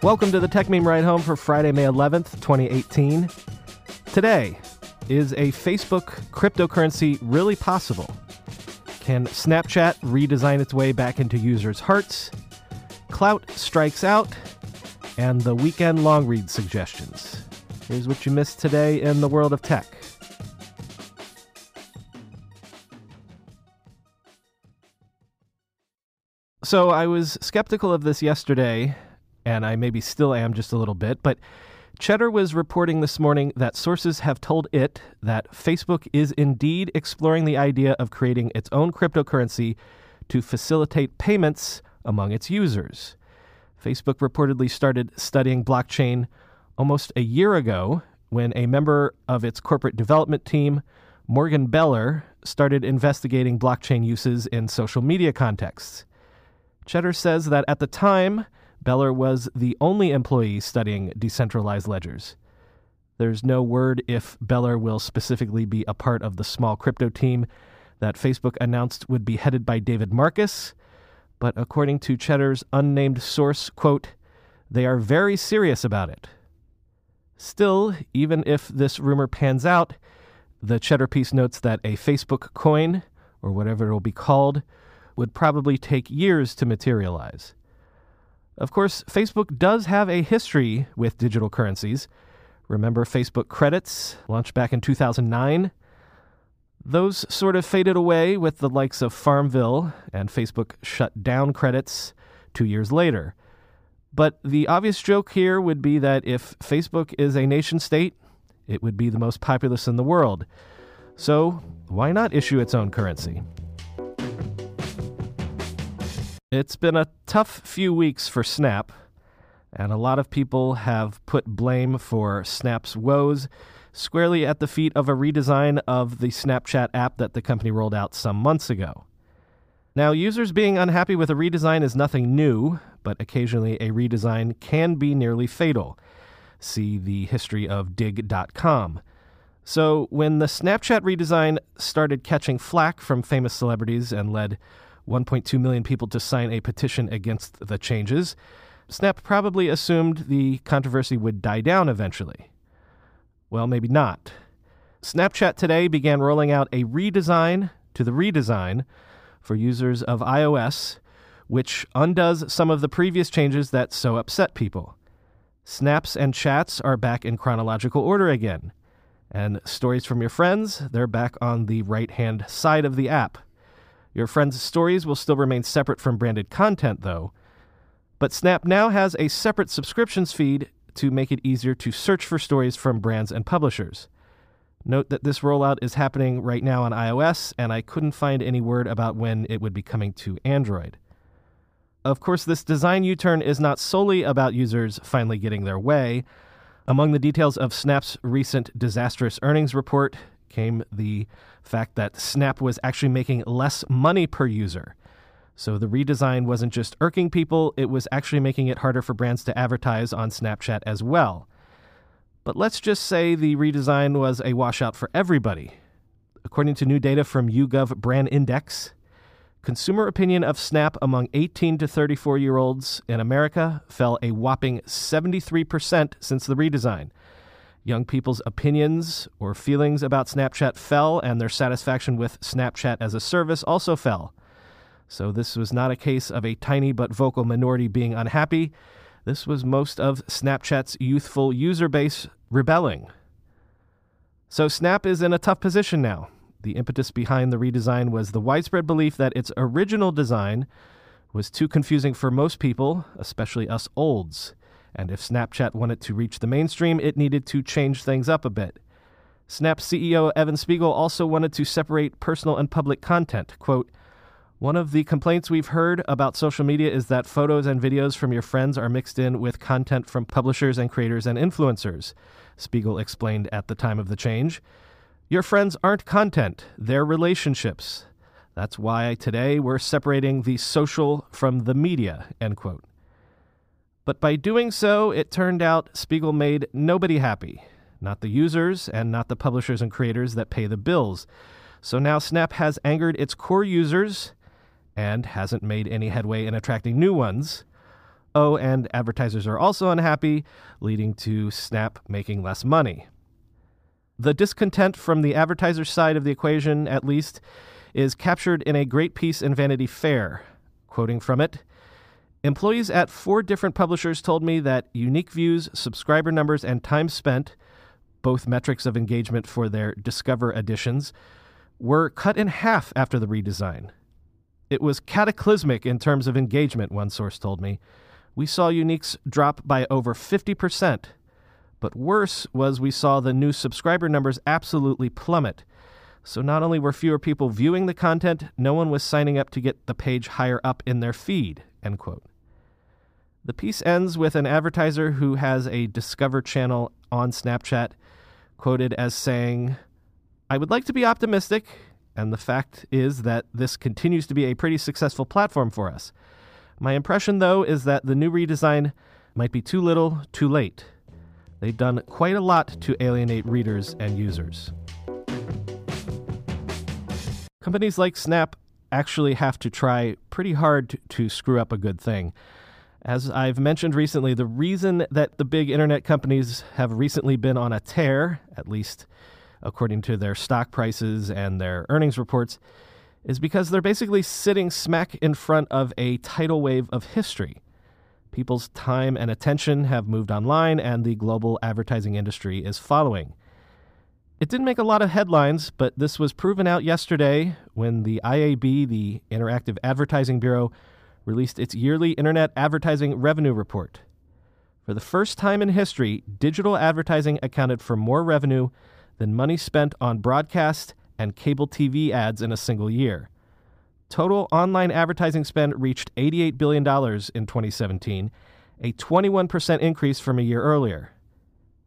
Welcome to the Techmeme Ride Home for Friday, May 11th, 2018. Today, is a Facebook cryptocurrency really possible? Can Snapchat redesign its way back into users' hearts? Klout strikes out, and the weekend long read suggestions. Here's what you missed today in the world of tech. So I was skeptical of this yesterday, and I maybe still am just a little bit, but Cheddar was reporting this morning that sources have told it that Facebook is indeed exploring the idea of creating its own cryptocurrency to facilitate payments among its users. Facebook reportedly started studying blockchain almost a year ago when a member of its corporate development team, Morgan Beller, started investigating blockchain uses in social media contexts. Cheddar says that at the time, Beller was the only employee studying decentralized ledgers. There's no word if Beller will specifically be a part of the small crypto team that Facebook announced would be headed by David Marcus, but according to Cheddar's unnamed source, quote, they are very serious about it. Still, even if this rumor pans out, the Cheddar piece notes that a Facebook coin, or whatever it will be called, would probably take years to materialize. Of course, Facebook does have a history with digital currencies. Remember Facebook credits, launched back in 2009? Those sort of faded away with the likes of Farmville, and Facebook shut down credits two years later. But the obvious joke here would be that if Facebook is a nation state, it would be the most populous in the world. So, why not issue its own currency? It's been a tough few weeks for Snap, and a lot of people have put blame for Snap's woes squarely at the feet of a redesign of the Snapchat app that the company rolled out some months ago. Now, users being unhappy with a redesign is nothing new, but occasionally a redesign can be nearly fatal. See the history of digg.com. So, when the Snapchat redesign started catching flack from famous celebrities and led 1.2 million people to sign a petition against the changes, Snap probably assumed the controversy would die down eventually. Well, maybe not. Snapchat today began rolling out a redesign to the redesign for users of iOS, which undoes some of the previous changes that so upset people. Snaps and chats are back in chronological order again. And stories from your friends, they're back on the right hand side of the app. Your friends' stories will still remain separate from branded content, though. But Snap now has a separate subscriptions feed to make it easier to search for stories from brands and publishers. Note that this rollout is happening right now on iOS, and I couldn't find any word about when it would be coming to Android. Of course, this design U turn is not solely about users finally getting their way. Among the details of Snap's recent disastrous earnings report came the fact that Snap was actually making less money per user. So the redesign wasn't just irking people, it was actually making it harder for brands to advertise on Snapchat as well. But let's just say the redesign was a washout for everybody. According to new data from YouGov Brand Index, consumer opinion of Snap among 18 to 34 year olds in America fell a whopping 73% since the redesign. Young people's opinions or feelings about Snapchat fell, and their satisfaction with Snapchat as a service also fell. So, this was not a case of a tiny but vocal minority being unhappy. This was most of Snapchat's youthful user base rebelling. So, Snap is in a tough position now. The impetus behind the redesign was the widespread belief that its original design was too confusing for most people, especially us olds. And if Snapchat wanted to reach the mainstream, it needed to change things up a bit. Snap CEO Evan Spiegel also wanted to separate personal and public content. Quote, one of the complaints we've heard about social media is that photos and videos from your friends are mixed in with content from publishers and creators and influencers, Spiegel explained at the time of the change. Your friends aren't content, they're relationships. That's why today we're separating the social from the media, end quote. But by doing so, it turned out Spiegel made nobody happy. Not the users and not the publishers and creators that pay the bills. So now Snap has angered its core users and hasn't made any headway in attracting new ones. Oh, and advertisers are also unhappy, leading to Snap making less money. The discontent from the advertiser side of the equation, at least, is captured in a great piece in Vanity Fair. Quoting from it, Employees at four different publishers told me that unique views, subscriber numbers, and time spent, both metrics of engagement for their Discover editions, were cut in half after the redesign. It was cataclysmic in terms of engagement, one source told me. We saw uniques drop by over 50%. But worse was we saw the new subscriber numbers absolutely plummet. So not only were fewer people viewing the content, no one was signing up to get the page higher up in their feed. End quote. The piece ends with an advertiser who has a Discover channel on Snapchat quoted as saying, I would like to be optimistic, and the fact is that this continues to be a pretty successful platform for us. My impression, though, is that the new redesign might be too little, too late. They've done quite a lot to alienate readers and users. Companies like Snap actually have to try pretty hard to, to, screw up a good thing. As I've mentioned recently, the reason that the big internet companies have recently been on a tear, at least according to their stock prices and their earnings reports, is because they're basically sitting smack in front of a tidal wave of history. People's time and attention have moved online, and the global advertising industry is following. It didn't make a lot of headlines, but this was proven out yesterday when the IAB, the Interactive Advertising Bureau, released its yearly Internet Advertising Revenue Report. For the first time in history, digital advertising accounted for more revenue than money spent on broadcast and cable TV ads in a single year. Total online advertising spend reached $88 billion in 2017, a 21% increase from a year earlier.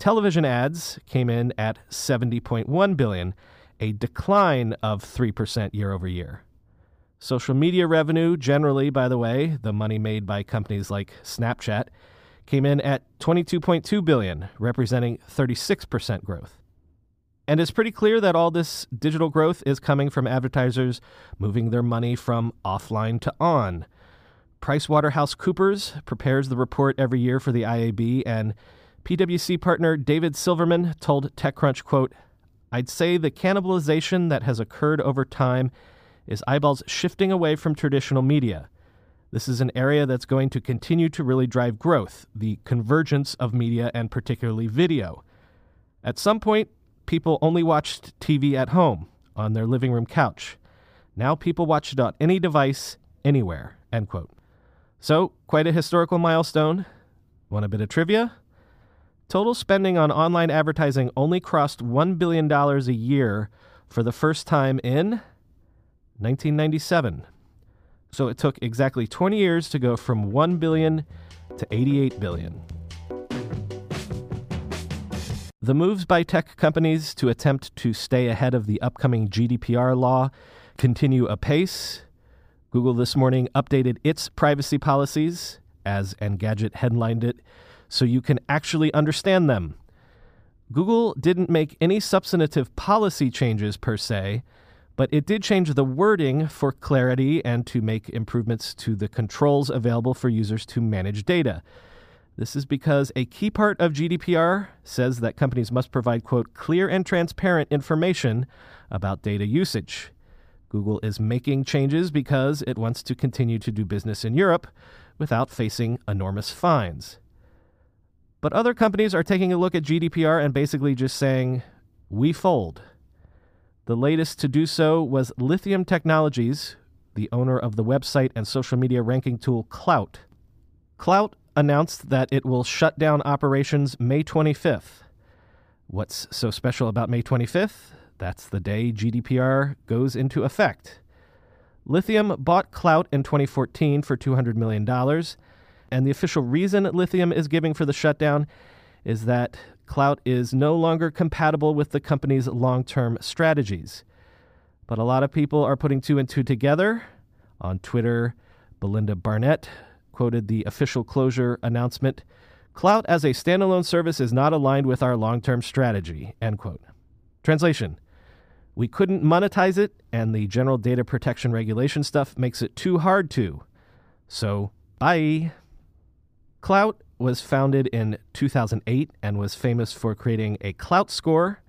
Television ads came in at 70.1 billion, a decline of 3% year over year. Social media revenue, generally, by the way, the money made by companies like Snapchat, came in at 22.2 billion, representing 36% growth. And it's pretty clear that all this digital growth is coming from advertisers moving their money from offline to on. PricewaterhouseCoopers prepares the report every year for the IAB and PwC partner David Silverman told TechCrunch, quote, I'd say the cannibalization that has occurred over time is eyeballs shifting away from traditional media. This is an area that's going to continue to really drive growth, the convergence of media and particularly video. At some point, people only watched TV at home, on their living room couch. Now people watch it on any device, anywhere. End quote. So, quite a historical milestone. Want a bit of trivia? Total spending on online advertising only crossed $1 billion a year for the first time in 1997. So it took exactly 20 years to go from 1 billion to 88 billion. The moves by tech companies to attempt to stay ahead of the upcoming GDPR law continue apace. Google this morning updated its privacy policies, as Engadget headlined it, so you can actually understand them. Google didn't make any substantive policy changes per se, but it did change the wording for clarity and to make improvements to the controls available for users to manage data. This is because a key part of GDPR says that companies must provide, quote, clear and transparent information about data usage. Google is making changes because it wants to continue to do business in Europe without facing enormous fines. But other companies are taking a look at GDPR and basically just saying, we fold. The latest to do so was Lithium Technologies, the owner of the website and social media ranking tool Klout. Klout announced that it will shut down operations May 25th. What's so special about May 25th? That's the day GDPR goes into effect. Lithium bought Klout in 2014 for $200 million and the official reason Lithium is giving for the shutdown is that Klout is no longer compatible with the company's long term strategies. But a lot of people are putting two and two together. On Twitter, Belinda Barnett quoted the official closure announcement Klout as a standalone service is not aligned with our long term strategy. End quote. Translation We couldn't monetize it, and the general data protection regulation stuff makes it too hard to. So, bye. Klout was founded in 2008 and was famous for creating a Klout score,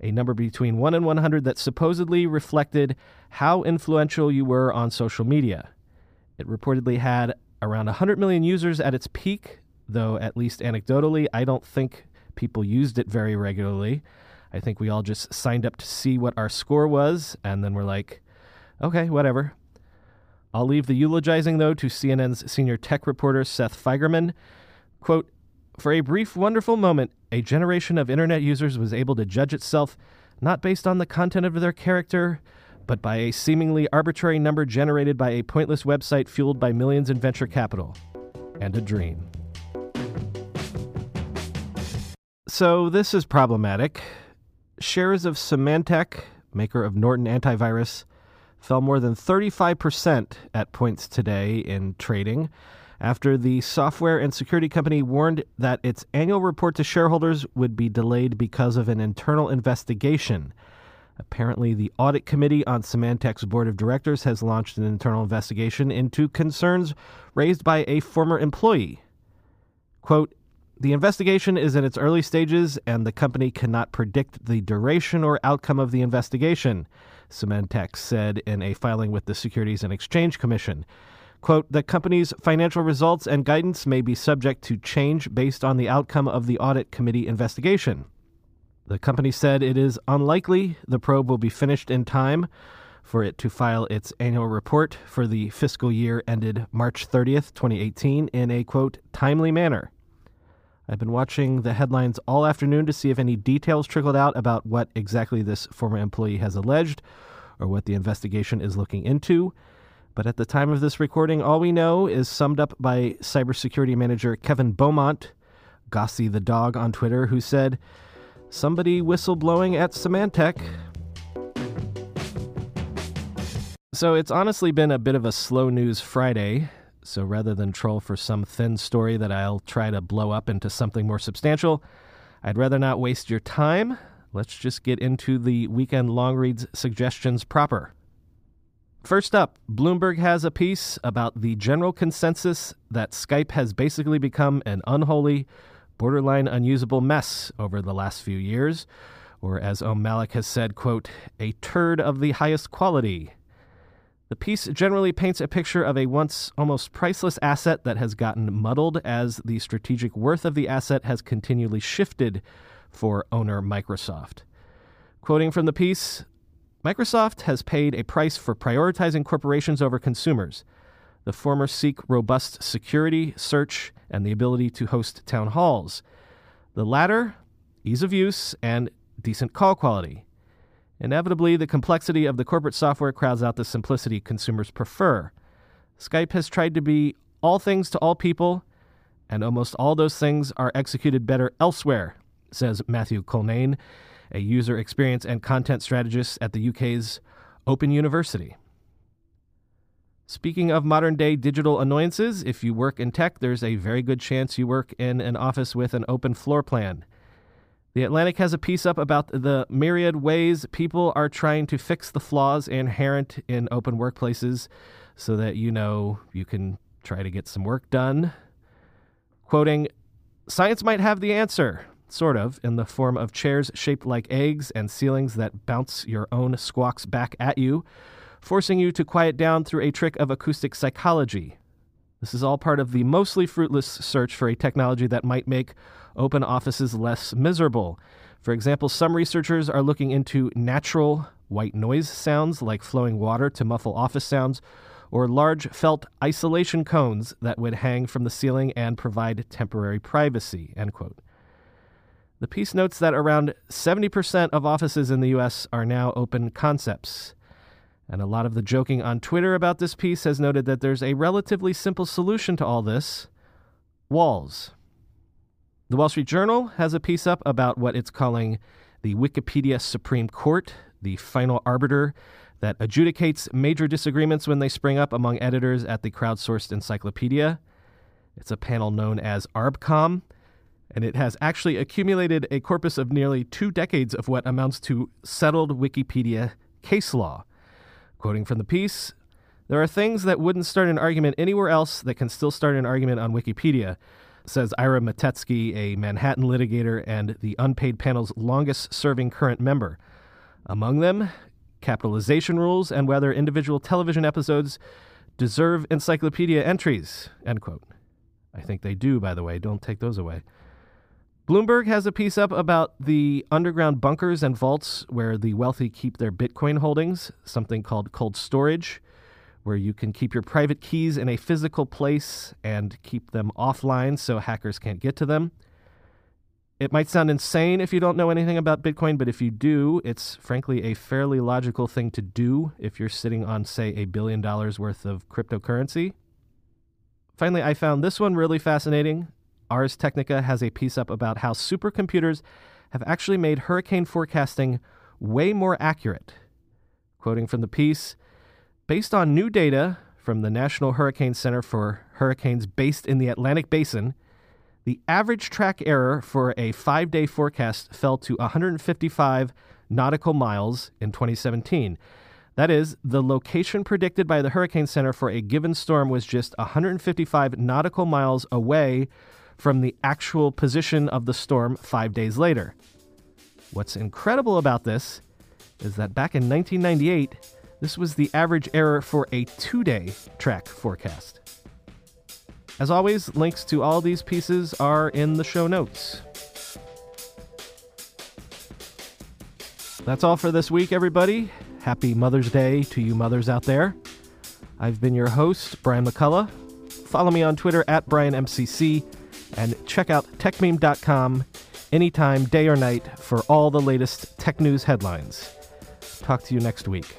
a number between 1 and 100 that supposedly reflected how influential you were on social media. It reportedly had around 100 million users at its peak, though, at least anecdotally, I don't think people used it very regularly. I think we all just signed up to see what our score was, and then we're like, okay, whatever. I'll leave the eulogizing, though, to CNN's senior tech reporter Seth Fiegerman. Quote, for a brief, wonderful moment, a generation of internet users was able to judge itself not based on the content of their character, but by a seemingly arbitrary number generated by a pointless website fueled by millions in venture capital. And a dream. So, this is problematic. Shares of Symantec, maker of Norton Antivirus, fell more than 35% at points today in trading after the software and security company warned that its annual report to shareholders would be delayed because of an internal investigation. Apparently, the audit committee on Symantec's board of directors has launched an internal investigation into concerns raised by a former employee. Quote, the investigation is in its early stages, and the company cannot predict the duration or outcome of the investigation, Symantec said in a filing with the Securities and Exchange Commission. Quote, the company's financial results and guidance may be subject to change based on the outcome of the audit committee investigation. The company said it is unlikely the probe will be finished in time for it to file its annual report for the fiscal year ended March 30th, 2018, in a quote, timely manner. I've been watching the headlines all afternoon to see if any details trickled out about what exactly this former employee has alleged or what the investigation is looking into. But at the time of this recording, all we know is summed up by cybersecurity manager Kevin Beaumont, Gossi the dog on Twitter, who said, Somebody whistleblowing at Symantec. So it's honestly been a bit of a slow news Friday. So rather than troll for some thin story that I'll try to blow up into something more substantial, I'd rather not waste your time. Let's just get into the weekend long reads suggestions proper. First up, Bloomberg has a piece about the general consensus that Skype has basically become an unholy, borderline unusable mess over the last few years, or as Om Malik has said, quote, a turd of the highest quality. The piece generally paints a picture of a once almost priceless asset that has gotten muddled as the strategic worth of the asset has continually shifted for owner Microsoft. Quoting from the piece, Microsoft has paid a price for prioritizing corporations over consumers. The former seek robust security, search, and the ability to host town halls. The latter, ease of use and decent call quality. Inevitably, the complexity of the corporate software crowds out the simplicity consumers prefer. Skype has tried to be all things to all people, and almost all those things are executed better elsewhere, says Matthew Culnane, a user experience and content strategist at the UK's Open University. Speaking of modern day digital annoyances, if you work in tech, there's a very good chance you work in an office with an open floor plan. The Atlantic has a piece up about the myriad ways people are trying to fix the flaws inherent in open workplaces so that you know you can try to get some work done. Quoting, Science might have the answer, sort of, in the form of chairs shaped like eggs and ceilings that bounce your own squawks back at you, forcing you to quiet down through a trick of acoustic psychology. This is all part of the mostly fruitless search for a technology that might make open offices less miserable. For example, some researchers are looking into natural white noise sounds like flowing water to muffle office sounds, or large felt isolation cones that would hang from the ceiling and provide temporary privacy. End quote. The piece notes that around 70% of offices in the U.S. are now open concepts. And a lot of the joking on Twitter about this piece has noted that there's a relatively simple solution to all this walls. The Wall Street Journal has a piece up about what it's calling the Wikipedia Supreme Court, the final arbiter that adjudicates major disagreements when they spring up among editors at the crowdsourced encyclopedia. It's a panel known as ARBCOM and it has actually accumulated a corpus of nearly two decades of what amounts to settled Wikipedia case law. Quoting from the piece, there are things that wouldn't start an argument anywhere else that can still start an argument on Wikipedia, says Ira Matetsky, a Manhattan litigator and the unpaid panel's longest serving current member. Among them, capitalization rules and whether individual television episodes deserve encyclopedia entries. End quote. I think they do, by the way. Don't take those away. Bloomberg has a piece up about the underground bunkers and vaults where the wealthy keep their Bitcoin holdings, something called cold storage, where you can keep your private keys in a physical place and keep them offline so hackers can't get to them. It might sound insane if you don't know anything about Bitcoin, but if you do, it's frankly a fairly logical thing to do if you're sitting on, say, a billion dollars worth of cryptocurrency. Finally, I found this one really fascinating. Ars Technica has a piece up about how supercomputers have actually made hurricane forecasting way more accurate. Quoting from the piece, based on new data from the National Hurricane Center for hurricanes based in the Atlantic Basin, the average track error for a five day forecast fell to 155 nautical miles in 2017. That is, the location predicted by the Hurricane Center for a given storm was just 155 nautical miles away from the actual position of the storm five days later. What's incredible about this is that back in 1998, this was the average error for a two day track forecast. As always, links to all these pieces are in the show notes. That's all for this week, everybody. Happy Mother's Day to you mothers out there. I've been your host, Brian McCullough. Follow me on Twitter at BrianMCC and check out techmeme.com anytime, day or night, for all the latest tech news headlines. Talk to you next week.